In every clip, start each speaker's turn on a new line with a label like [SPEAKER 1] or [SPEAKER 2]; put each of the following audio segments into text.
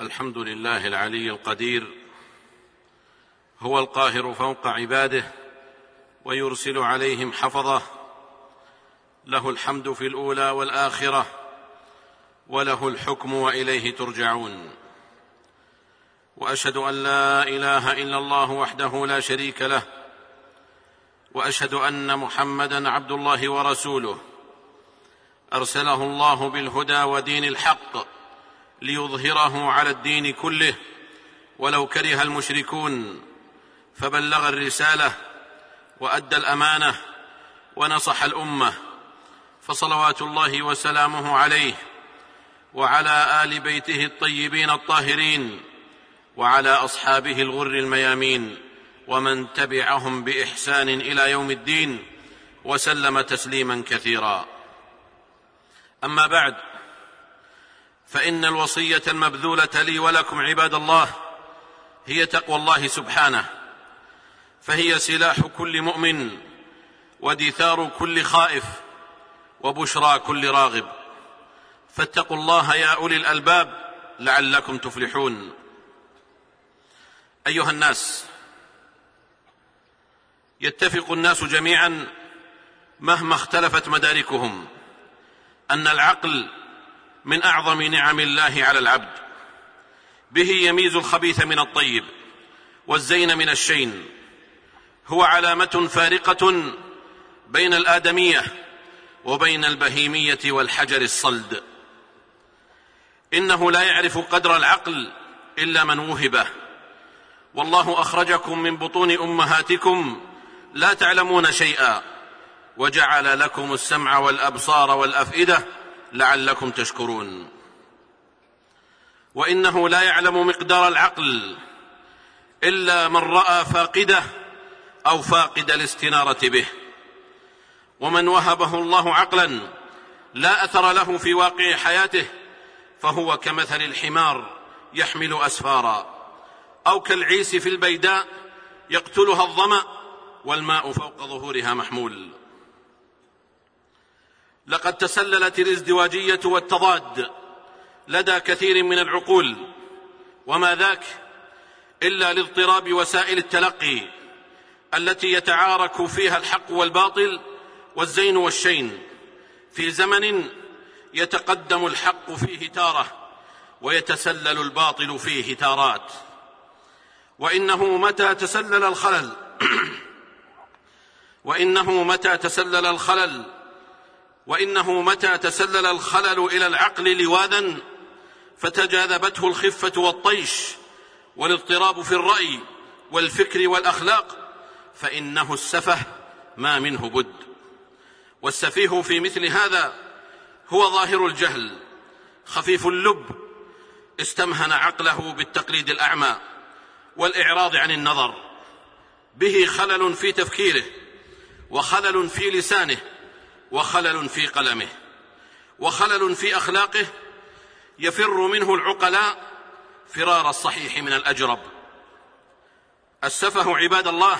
[SPEAKER 1] الحمد لله العلي القدير هو القاهر فوق عباده ويرسل عليهم حفظه له الحمد في الاولى والاخره وله الحكم واليه ترجعون واشهد ان لا اله الا الله وحده لا شريك له واشهد ان محمدا عبد الله ورسوله ارسله الله بالهدى ودين الحق ليظهره على الدين كله ولو كره المشركون فبلغ الرساله وادى الامانه ونصح الامه فصلوات الله وسلامه عليه وعلى ال بيته الطيبين الطاهرين وعلى اصحابه الغر الميامين ومن تبعهم باحسان الى يوم الدين وسلم تسليما كثيرا اما بعد فان الوصيه المبذوله لي ولكم عباد الله هي تقوى الله سبحانه فهي سلاح كل مؤمن ودثار كل خائف وبشرى كل راغب فاتقوا الله يا اولي الالباب لعلكم تفلحون ايها الناس يتفق الناس جميعا مهما اختلفت مداركهم ان العقل من اعظم نعم الله على العبد به يميز الخبيث من الطيب والزين من الشين هو علامه فارقه بين الادميه وبين البهيميه والحجر الصلد انه لا يعرف قدر العقل الا من وهبه والله اخرجكم من بطون امهاتكم لا تعلمون شيئا وجعل لكم السمع والابصار والافئده لعلكم تشكرون وانه لا يعلم مقدار العقل الا من راى فاقده او فاقد الاستناره به ومن وهبه الله عقلا لا اثر له في واقع حياته فهو كمثل الحمار يحمل اسفارا او كالعيس في البيداء يقتلها الظما والماء فوق ظهورها محمول لقد تسللت الازدواجيه والتضاد لدى كثير من العقول وما ذاك الا لاضطراب وسائل التلقي التي يتعارك فيها الحق والباطل والزين والشين في زمن يتقدم الحق فيه تاره ويتسلل الباطل فيه تارات وانه متى تسلل الخلل وانه متى تسلل الخلل وانه متى تسلل الخلل الى العقل لواذا فتجاذبته الخفه والطيش والاضطراب في الراي والفكر والاخلاق فانه السفه ما منه بد والسفيه في مثل هذا هو ظاهر الجهل خفيف اللب استمهن عقله بالتقليد الاعمى والاعراض عن النظر به خلل في تفكيره وخلل في لسانه وخلل في قلمه وخلل في اخلاقه يفر منه العقلاء فرار الصحيح من الاجرب السفه عباد الله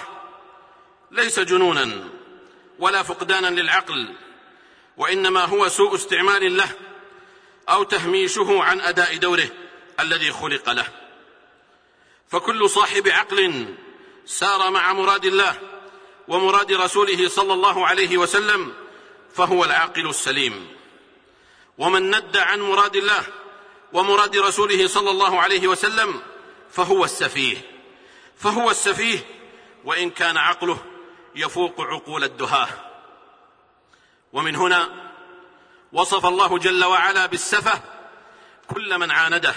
[SPEAKER 1] ليس جنونا ولا فقدانا للعقل وانما هو سوء استعمال له او تهميشه عن اداء دوره الذي خلق له فكل صاحب عقل سار مع مراد الله ومراد رسوله صلى الله عليه وسلم فهو العاقل السليم ومن ند عن مراد الله ومراد رسوله صلى الله عليه وسلم فهو السفيه فهو السفيه وان كان عقله يفوق عقول الدهاه ومن هنا وصف الله جل وعلا بالسفه كل من عانده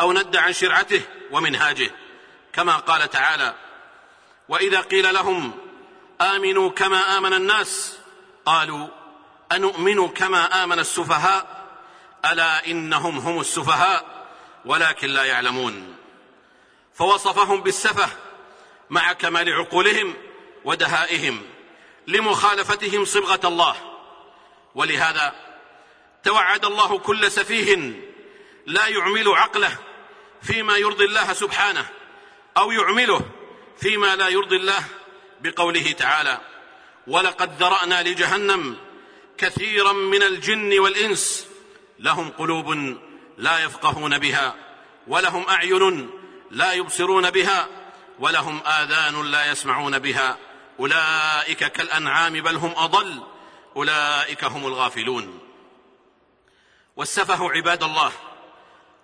[SPEAKER 1] او ند عن شرعته ومنهاجه كما قال تعالى واذا قيل لهم امنوا كما امن الناس قالوا أنؤمن كما آمن السفهاء ألا إنهم هم السفهاء ولكن لا يعلمون فوصفهم بالسفه مع كمال عقولهم ودهائهم لمخالفتهم صبغة الله ولهذا توعد الله كل سفيه لا يعمل عقله فيما يرضي الله سبحانه أو يعمله فيما لا يرضي الله بقوله تعالى ولقد ذرانا لجهنم كثيرا من الجن والانس لهم قلوب لا يفقهون بها ولهم اعين لا يبصرون بها ولهم اذان لا يسمعون بها اولئك كالانعام بل هم اضل اولئك هم الغافلون والسفه عباد الله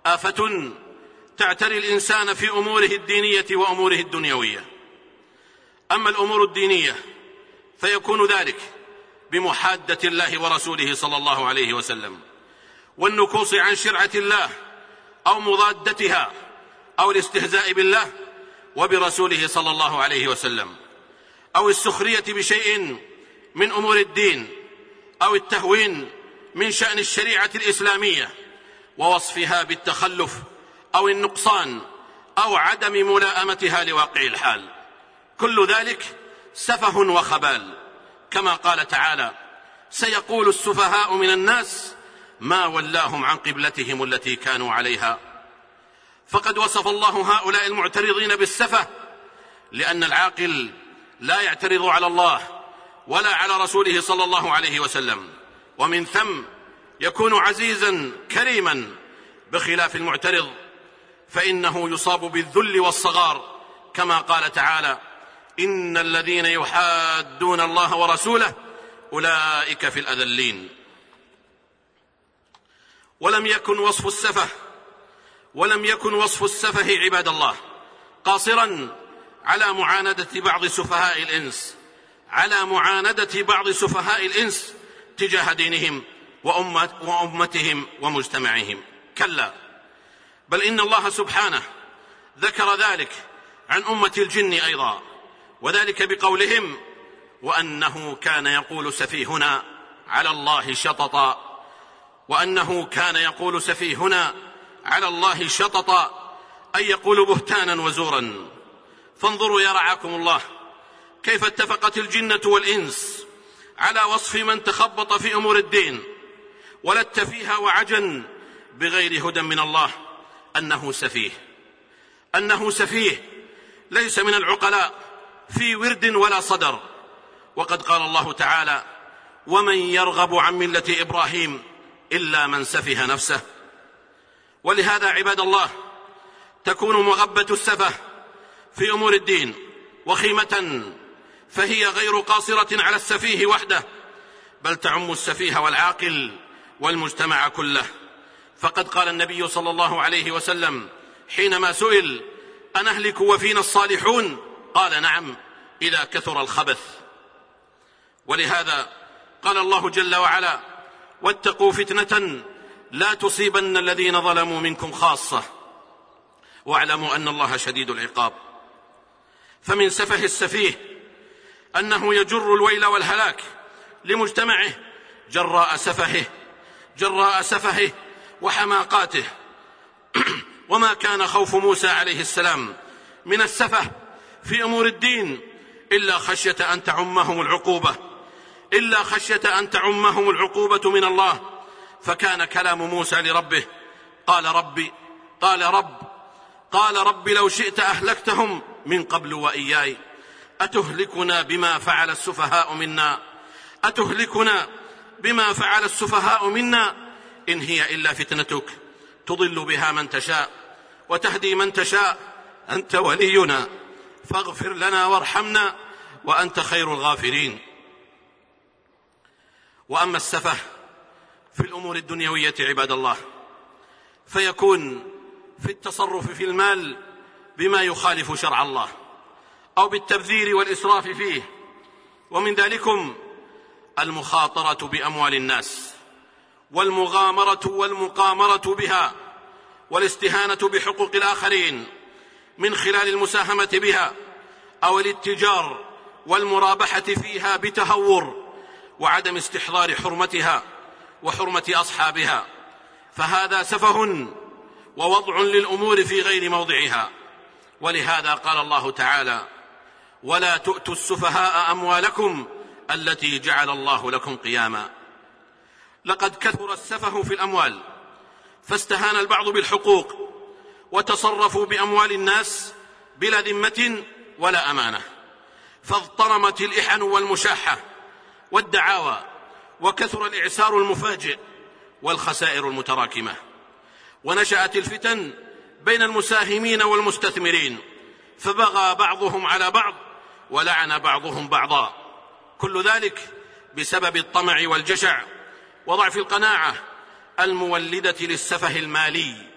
[SPEAKER 1] افه تعتري الانسان في اموره الدينيه واموره الدنيويه اما الامور الدينيه فيكون ذلك بمحاده الله ورسوله صلى الله عليه وسلم والنكوص عن شرعه الله او مضادتها او الاستهزاء بالله وبرسوله صلى الله عليه وسلم او السخريه بشيء من امور الدين او التهوين من شان الشريعه الاسلاميه ووصفها بالتخلف او النقصان او عدم ملائمتها لواقع الحال كل ذلك سفه وخبال كما قال تعالى سيقول السفهاء من الناس ما ولاهم عن قبلتهم التي كانوا عليها فقد وصف الله هؤلاء المعترضين بالسفه لان العاقل لا يعترض على الله ولا على رسوله صلى الله عليه وسلم ومن ثم يكون عزيزا كريما بخلاف المعترض فانه يصاب بالذل والصغار كما قال تعالى إن الذين يحادون الله ورسوله أولئك في الأذلين ولم يكن وصف السفه ولم يكن وصف السفه عباد الله قاصرا على معاندة بعض سفهاء الإنس على معاندة بعض سفهاء الإنس تجاه دينهم وأمتهم ومجتمعهم كلا بل إن الله سبحانه ذكر ذلك عن أمة الجن أيضا وذلك بقولهم وانه كان يقول سفيهنا على الله شططا وانه كان يقول سفيهنا على الله شططا اي يقول بهتانا وزورا فانظروا يا رعاكم الله كيف اتفقت الجنه والانس على وصف من تخبط في امور الدين ولت فيها وعجن بغير هدى من الله انه سفيه انه سفيه ليس من العقلاء في ورد ولا صدر وقد قال الله تعالى ومن يرغب عن مله ابراهيم الا من سفه نفسه ولهذا عباد الله تكون مغبه السفه في امور الدين وخيمه فهي غير قاصره على السفيه وحده بل تعم السفيه والعاقل والمجتمع كله فقد قال النبي صلى الله عليه وسلم حينما سئل انهلك وفينا الصالحون قال نعم اذا كثر الخبث ولهذا قال الله جل وعلا واتقوا فتنه لا تصيبن الذين ظلموا منكم خاصه واعلموا ان الله شديد العقاب فمن سفه السفيه انه يجر الويل والهلاك لمجتمعه جراء سفهه جراء سفهه وحماقاته وما كان خوف موسى عليه السلام من السفه في امور الدين الا خشيه ان تعمهم العقوبه الا خشيه ان تعمهم العقوبه من الله فكان كلام موسى لربه قال ربي قال رب قال رب لو شئت اهلكتهم من قبل واياي اتهلكنا بما فعل السفهاء منا اتهلكنا بما فعل السفهاء منا ان هي الا فتنتك تضل بها من تشاء وتهدي من تشاء انت ولينا فاغفر لنا وارحمنا وأنت خير الغافرين وأما السفه في الأمور الدنيوية عباد الله فيكون في التصرف في المال بما يخالف شرع الله أو بالتبذير والإسراف فيه ومن ذلكم المخاطرة بأموال الناس والمغامرة والمقامرة بها والاستهانة بحقوق الآخرين من خلال المساهمه بها او الاتجار والمرابحه فيها بتهور وعدم استحضار حرمتها وحرمه اصحابها فهذا سفه ووضع للامور في غير موضعها ولهذا قال الله تعالى ولا تؤتوا السفهاء اموالكم التي جعل الله لكم قياما لقد كثر السفه في الاموال فاستهان البعض بالحقوق وتصرفوا باموال الناس بلا ذمه ولا امانه فاضطرمت الاحن والمشاحه والدعاوى وكثر الاعسار المفاجئ والخسائر المتراكمه ونشات الفتن بين المساهمين والمستثمرين فبغى بعضهم على بعض ولعن بعضهم بعضا كل ذلك بسبب الطمع والجشع وضعف القناعه المولده للسفه المالي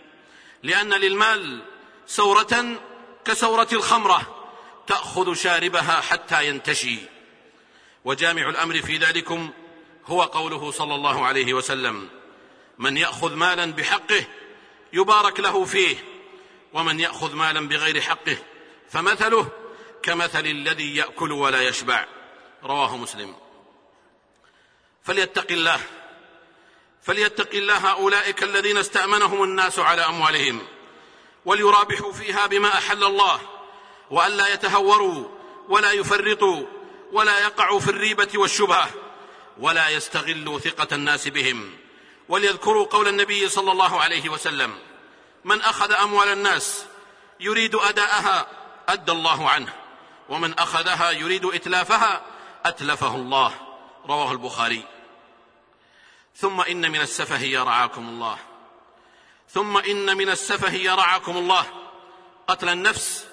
[SPEAKER 1] لأن للمال سورة كسورة الخمرة تأخذ شاربها حتى ينتشي وجامع الأمر في ذلكم هو قوله صلى الله عليه وسلم من يأخذ مالا بحقه يبارك له فيه ومن يأخذ مالا بغير حقه فمثله كمثل الذي يأكل ولا يشبع رواه مسلم فليتق الله فليتق الله أولئك الذين استأمنهم الناس على أموالهم وليرابحوا فيها بما أحل الله وألا يتهوروا ولا يفرطوا ولا يقعوا في الريبة والشبهة ولا يستغلوا ثقة الناس بهم وليذكروا قول النبي صلى الله عليه وسلم من أخذ أموال الناس يريد أداءها أدى الله عنه ومن أخذها يريد إتلافها أتلفه الله رواه البخاري ثم إن من يا رعاكم الله ثم إن من يا رعاكم الله قتل النفس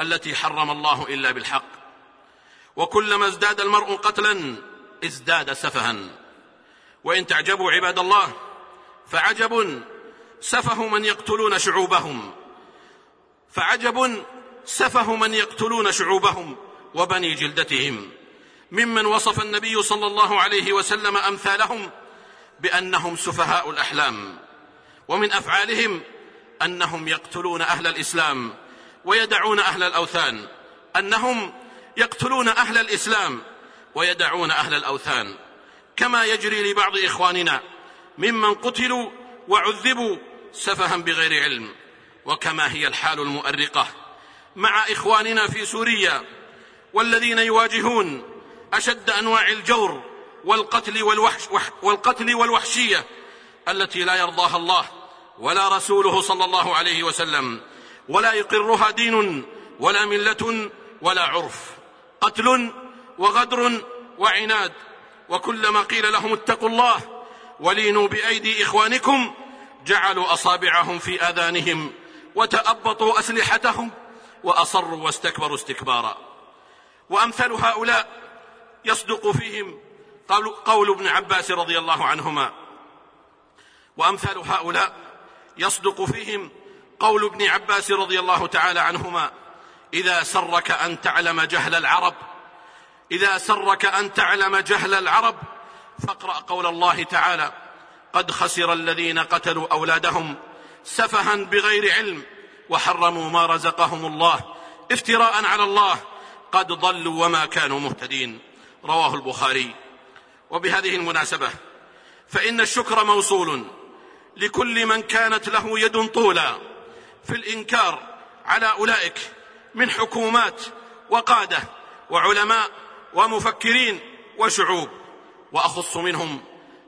[SPEAKER 1] التي حرم الله إلا بالحق وكلما ازداد المرء قتلا ازداد سفها وإن تعجبوا عباد الله فعجب سفه من يقتلون شعوبهم فعجب سفه من يقتلون شعوبهم وبني جلدتهم ممن وصف النبي صلى الله عليه وسلم امثالهم بانهم سفهاء الاحلام ومن افعالهم انهم يقتلون اهل الاسلام ويدعون اهل الاوثان انهم يقتلون اهل الاسلام ويدعون اهل الاوثان كما يجري لبعض اخواننا ممن قتلوا وعذبوا سفها بغير علم وكما هي الحال المؤرقه مع اخواننا في سوريا والذين يواجهون اشد انواع الجور والقتل, والوحش والقتل والوحشية التي لا يرضاها الله ولا رسوله صلى الله عليه وسلم ولا يقرها دين ولا ملة ولا عرف قتل وغدر وعناد وكلما قيل لهم اتقوا الله ولينوا بأيدي إخوانكم جعلوا أصابعهم في آذانهم وتأبطوا أسلحتهم وأصروا واستكبروا استكبارا وأمثال هؤلاء يصدق فيهم قول ابن عباس رضي الله عنهما وامثال هؤلاء يصدق فيهم قول ابن عباس رضي الله تعالى عنهما اذا سرك ان تعلم جهل العرب اذا سرك ان تعلم جهل العرب فاقرا قول الله تعالى قد خسر الذين قتلوا اولادهم سفها بغير علم وحرموا ما رزقهم الله افتراء على الله قد ضلوا وما كانوا مهتدين رواه البخاري وبهذه المناسبة فإن الشكر موصول لكل من كانت له يد طولى في الإنكار على أولئك من حكومات وقادة وعلماء ومفكرين وشعوب وأخص منهم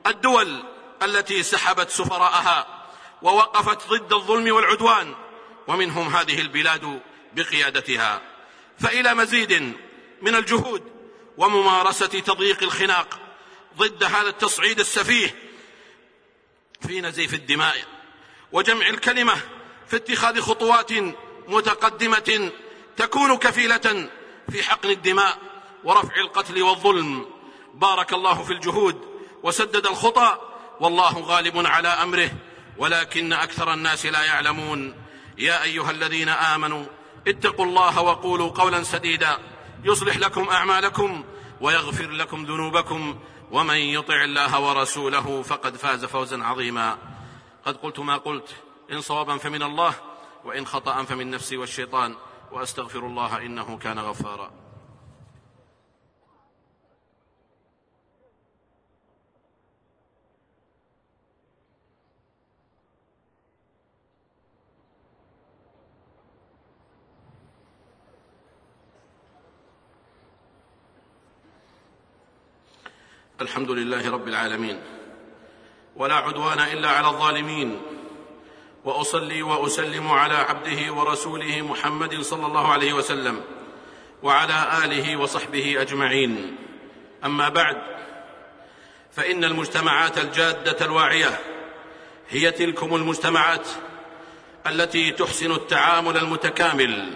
[SPEAKER 1] الدول التي سحبت سفراءها ووقفت ضد الظلم والعدوان ومنهم هذه البلاد بقيادتها فإلى مزيد من الجهود وممارسة تضييق الخناق ضد هذا التصعيد السفيه في نزيف الدماء وجمع الكلمه في اتخاذ خطوات متقدمه تكون كفيله في حقن الدماء ورفع القتل والظلم بارك الله في الجهود وسدد الخطى والله غالب على امره ولكن اكثر الناس لا يعلمون يا ايها الذين امنوا اتقوا الله وقولوا قولا سديدا يصلح لكم اعمالكم ويغفر لكم ذنوبكم ومن يطع الله ورسوله فقد فاز فوزا عظيما قد قلت ما قلت ان صوابا فمن الله وان خطا فمن نفسي والشيطان واستغفر الله انه كان غفارا الحمد لله رب العالمين ولا عدوان الا على الظالمين واصلي واسلم على عبده ورسوله محمد صلى الله عليه وسلم وعلى اله وصحبه اجمعين اما بعد فان المجتمعات الجاده الواعيه هي تلكم المجتمعات التي تحسن التعامل المتكامل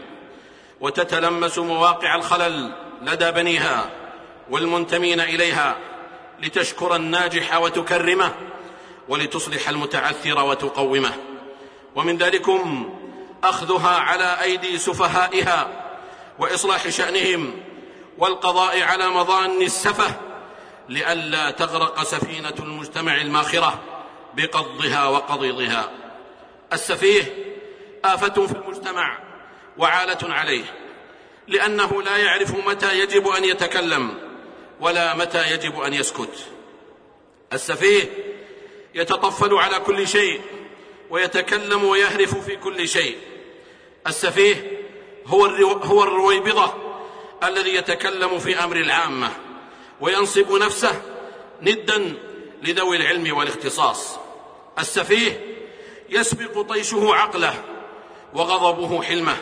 [SPEAKER 1] وتتلمس مواقع الخلل لدى بنيها والمنتمين اليها لتشكر الناجح وتكرمه ولتصلح المتعثر وتقومه ومن ذلكم اخذها على ايدي سفهائها واصلاح شانهم والقضاء على مضان السفه لئلا تغرق سفينه المجتمع الماخره بقضها وقضيضها السفيه افه في المجتمع وعاله عليه لانه لا يعرف متى يجب ان يتكلم ولا متى يجب أن يسكت السفيه يتطفل على كل شيء ويتكلم ويهرف في كل شيء السفيه هو هو الرويبضة الذي يتكلم في أمر العامة وينصب نفسه ندا لذوي العلم والاختصاص السفيه يسبق طيشه عقله وغضبه حلمه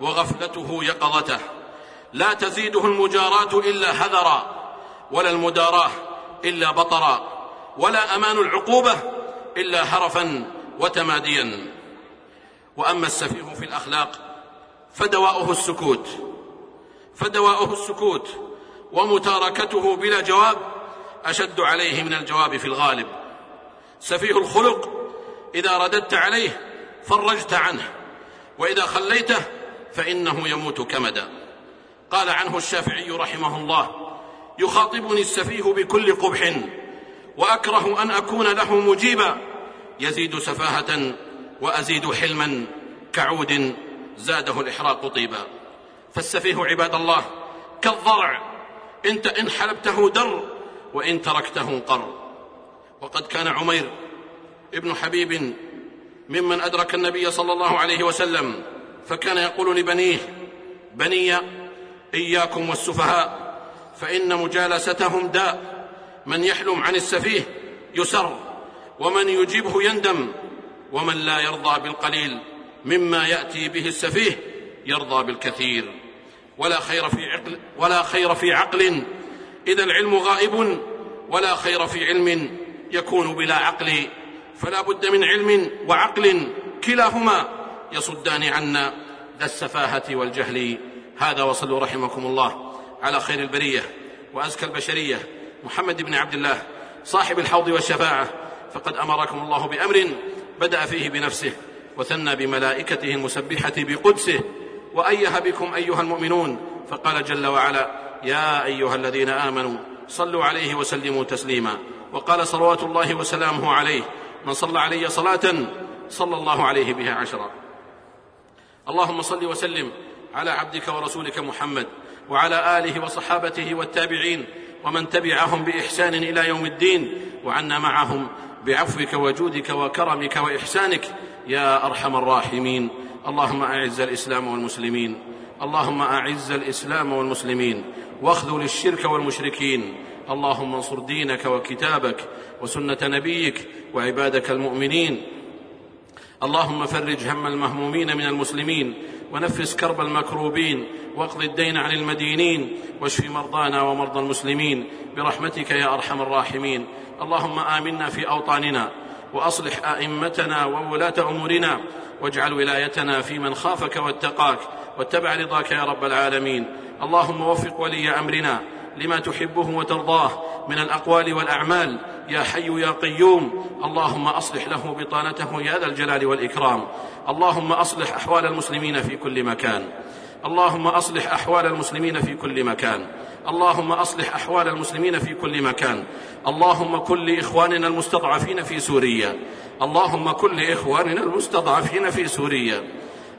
[SPEAKER 1] وغفلته يقظته لا تزيده المجارات إلا هذرا ولا المداراه الا بطرا ولا امان العقوبه الا هرفا وتماديا واما السفيه في الاخلاق فدواؤه السكوت فدواؤه السكوت ومتاركته بلا جواب اشد عليه من الجواب في الغالب سفيه الخلق اذا رددت عليه فرجت عنه واذا خليته فانه يموت كمدا قال عنه الشافعي رحمه الله يخاطبني السفيه بكل قبح واكره ان اكون له مجيبا يزيد سفاهه وازيد حلما كعود زاده الاحراق طيبا فالسفيه عباد الله كالضرع انت ان حلبته در وان تركته انقر وقد كان عمير ابن حبيب ممن ادرك النبي صلى الله عليه وسلم فكان يقول لبنيه بني اياكم والسفهاء فان مجالستهم داء من يحلم عن السفيه يسر ومن يجيبه يندم ومن لا يرضى بالقليل مما ياتي به السفيه يرضى بالكثير ولا خير في عقل ولا خير في عقل اذا العلم غائب ولا خير في علم يكون بلا عقل فلا بد من علم وعقل كلاهما يصدان عنا ذا السفاهه والجهل هذا وصلوا رحمكم الله على خير البرية وأزكى البشرية محمد بن عبد الله صاحب الحوض والشفاعة فقد أمركم الله بأمر بدأ فيه بنفسه وثنى بملائكته المسبحة بقدسه وأيه بكم أيها المؤمنون فقال جل وعلا يا أيها الذين آمنوا صلوا عليه وسلموا تسليما وقال صلوات الله وسلامه عليه من صلى علي صلاة صلى الله عليه بها عشرا اللهم صل وسلم على عبدك ورسولك محمد وعلى اله وصحابته والتابعين ومن تبعهم باحسان الى يوم الدين وعنا معهم بعفوك وجودك وكرمك واحسانك يا ارحم الراحمين اللهم اعز الاسلام والمسلمين اللهم اعز الاسلام والمسلمين واخذل الشرك والمشركين اللهم انصر دينك وكتابك وسنه نبيك وعبادك المؤمنين اللهم فرج هم المهمومين من المسلمين ونفس كرب المكروبين واقض الدين عن المدينين واشف مرضانا ومرضى المسلمين برحمتك يا ارحم الراحمين اللهم امنا في اوطاننا واصلح ائمتنا وولاه امورنا واجعل ولايتنا في من خافك واتقاك واتبع رضاك يا رب العالمين اللهم وفق ولي امرنا لما تحبه وترضاه من الأقوال والأعمال يا حي يا قيوم اللهم أصلح له بطانته يا ذا الجلال والإكرام اللهم أصلح أحوال المسلمين في كل مكان اللهم أصلح أحوال المسلمين في كل مكان اللهم أصلح أحوال المسلمين في كل مكان اللهم كل إخواننا المستضعفين في سوريا اللهم كل إخواننا المستضعفين في سوريا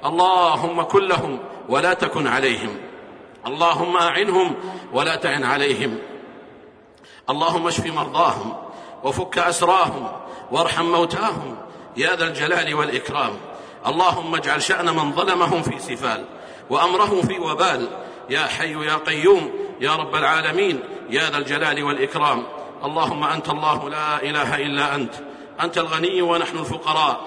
[SPEAKER 1] اللهم كلهم ولا تكن عليهم اللهم أعنهم ولا تعن عليهم اللهم اشف مرضاهم وفك اسراهم وارحم موتاهم يا ذا الجلال والاكرام اللهم اجعل شان من ظلمهم في سفال وامرهم في وبال يا حي يا قيوم يا رب العالمين يا ذا الجلال والاكرام اللهم انت الله لا اله الا انت انت الغني ونحن الفقراء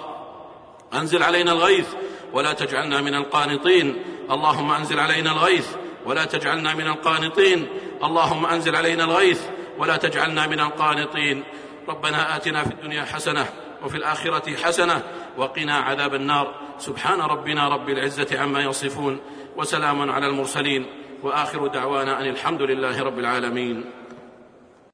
[SPEAKER 1] انزل علينا الغيث ولا تجعلنا من القانطين اللهم انزل علينا الغيث ولا تجعلنا من القانطين اللهم انزل علينا الغيث ولا تجعلنا من القانطين ربنا آتنا في الدنيا حسنة وفي الآخرة حسنة وقنا عذاب النار سبحان ربنا رب العزة عما يصفون وسلام على المرسلين وآخر دعوانا أن الحمد لله رب العالمين